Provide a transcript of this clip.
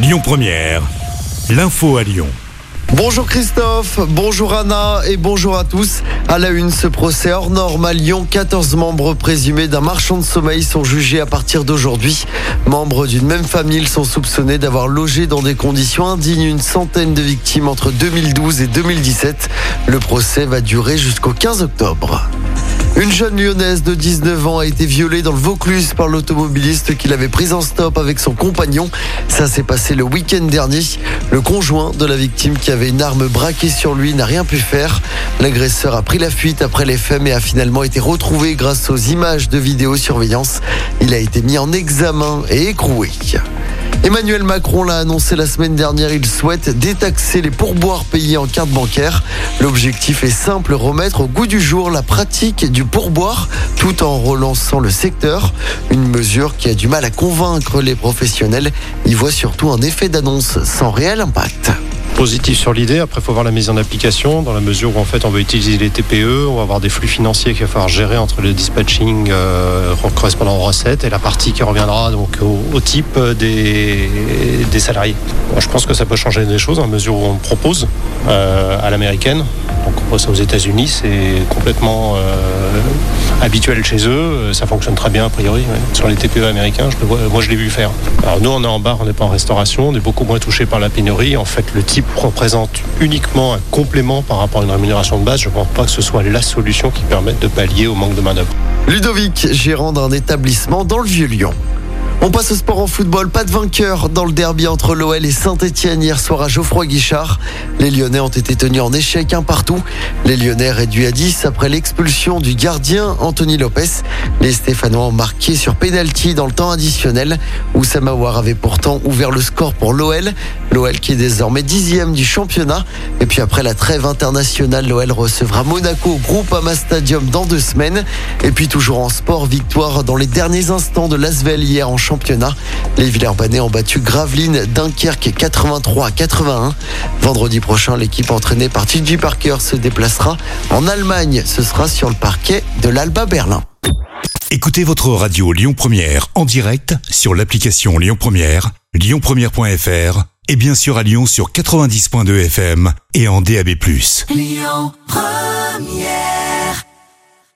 Lyon Première, l'info à Lyon. Bonjour Christophe, bonjour Anna et bonjour à tous. À la une, ce procès hors norme à Lyon, 14 membres présumés d'un marchand de sommeil sont jugés à partir d'aujourd'hui. Membres d'une même famille sont soupçonnés d'avoir logé dans des conditions indignes une centaine de victimes entre 2012 et 2017. Le procès va durer jusqu'au 15 octobre. Une jeune lyonnaise de 19 ans a été violée dans le Vaucluse par l'automobiliste qui l'avait prise en stop avec son compagnon. Ça s'est passé le week-end dernier. Le conjoint de la victime qui avait une arme braquée sur lui n'a rien pu faire. L'agresseur a pris la fuite après les faits mais a finalement été retrouvé grâce aux images de vidéosurveillance. Il a été mis en examen et écroué. Emmanuel Macron l'a annoncé la semaine dernière, il souhaite détaxer les pourboires payés en carte bancaire. L'objectif est simple, remettre au goût du jour la pratique du pourboire tout en relançant le secteur. Une mesure qui a du mal à convaincre les professionnels. Il voit surtout un effet d'annonce sans réel impact positif sur l'idée. Après, il faut voir la mise en application dans la mesure où en fait on va utiliser les TPE, on va avoir des flux financiers qu'il va falloir gérer entre le dispatching euh, correspondant aux recettes et la partie qui reviendra donc au, type des, des salariés. je pense que ça peut changer des choses en mesure où on propose euh, à l'américaine. Aux États-Unis, c'est complètement euh, habituel chez eux. Ça fonctionne très bien a priori sur les TPE américains. Moi je l'ai vu faire. Alors nous on est en bar, on n'est pas en restauration, on est beaucoup moins touché par la pénurie. En fait le type représente uniquement un complément par rapport à une rémunération de base. Je ne pense pas que ce soit la solution qui permette de pallier au manque de main-d'œuvre. Ludovic, gérant d'un établissement dans le Vieux-Lyon. On passe au sport en football. Pas de vainqueur dans le derby entre l'OL et Saint-Etienne hier soir à Geoffroy Guichard. Les Lyonnais ont été tenus en échec un partout. Les Lyonnais réduits à 10 après l'expulsion du gardien Anthony Lopez. Les Stéphanois ont marqué sur penalty dans le temps additionnel où Samawar avait pourtant ouvert le score pour l'OL. L'OL qui est désormais dixième du championnat. Et puis après la trêve internationale, l'OL recevra Monaco au groupe Ama Stadium dans deux semaines. Et puis toujours en sport, victoire dans les derniers instants de l'Asvel hier en championnat. Les Villeurbanais ont battu Gravelines, Dunkerque 83 à 81. Vendredi prochain, l'équipe entraînée par TJ Parker se déplacera en Allemagne. Ce sera sur le parquet de l'Alba Berlin. Écoutez votre radio Lyon Première en direct sur l'application Lyon Première, lyonpremière.fr et bien sûr à Lyon sur 90.2 FM et en DAB+. Lyon Première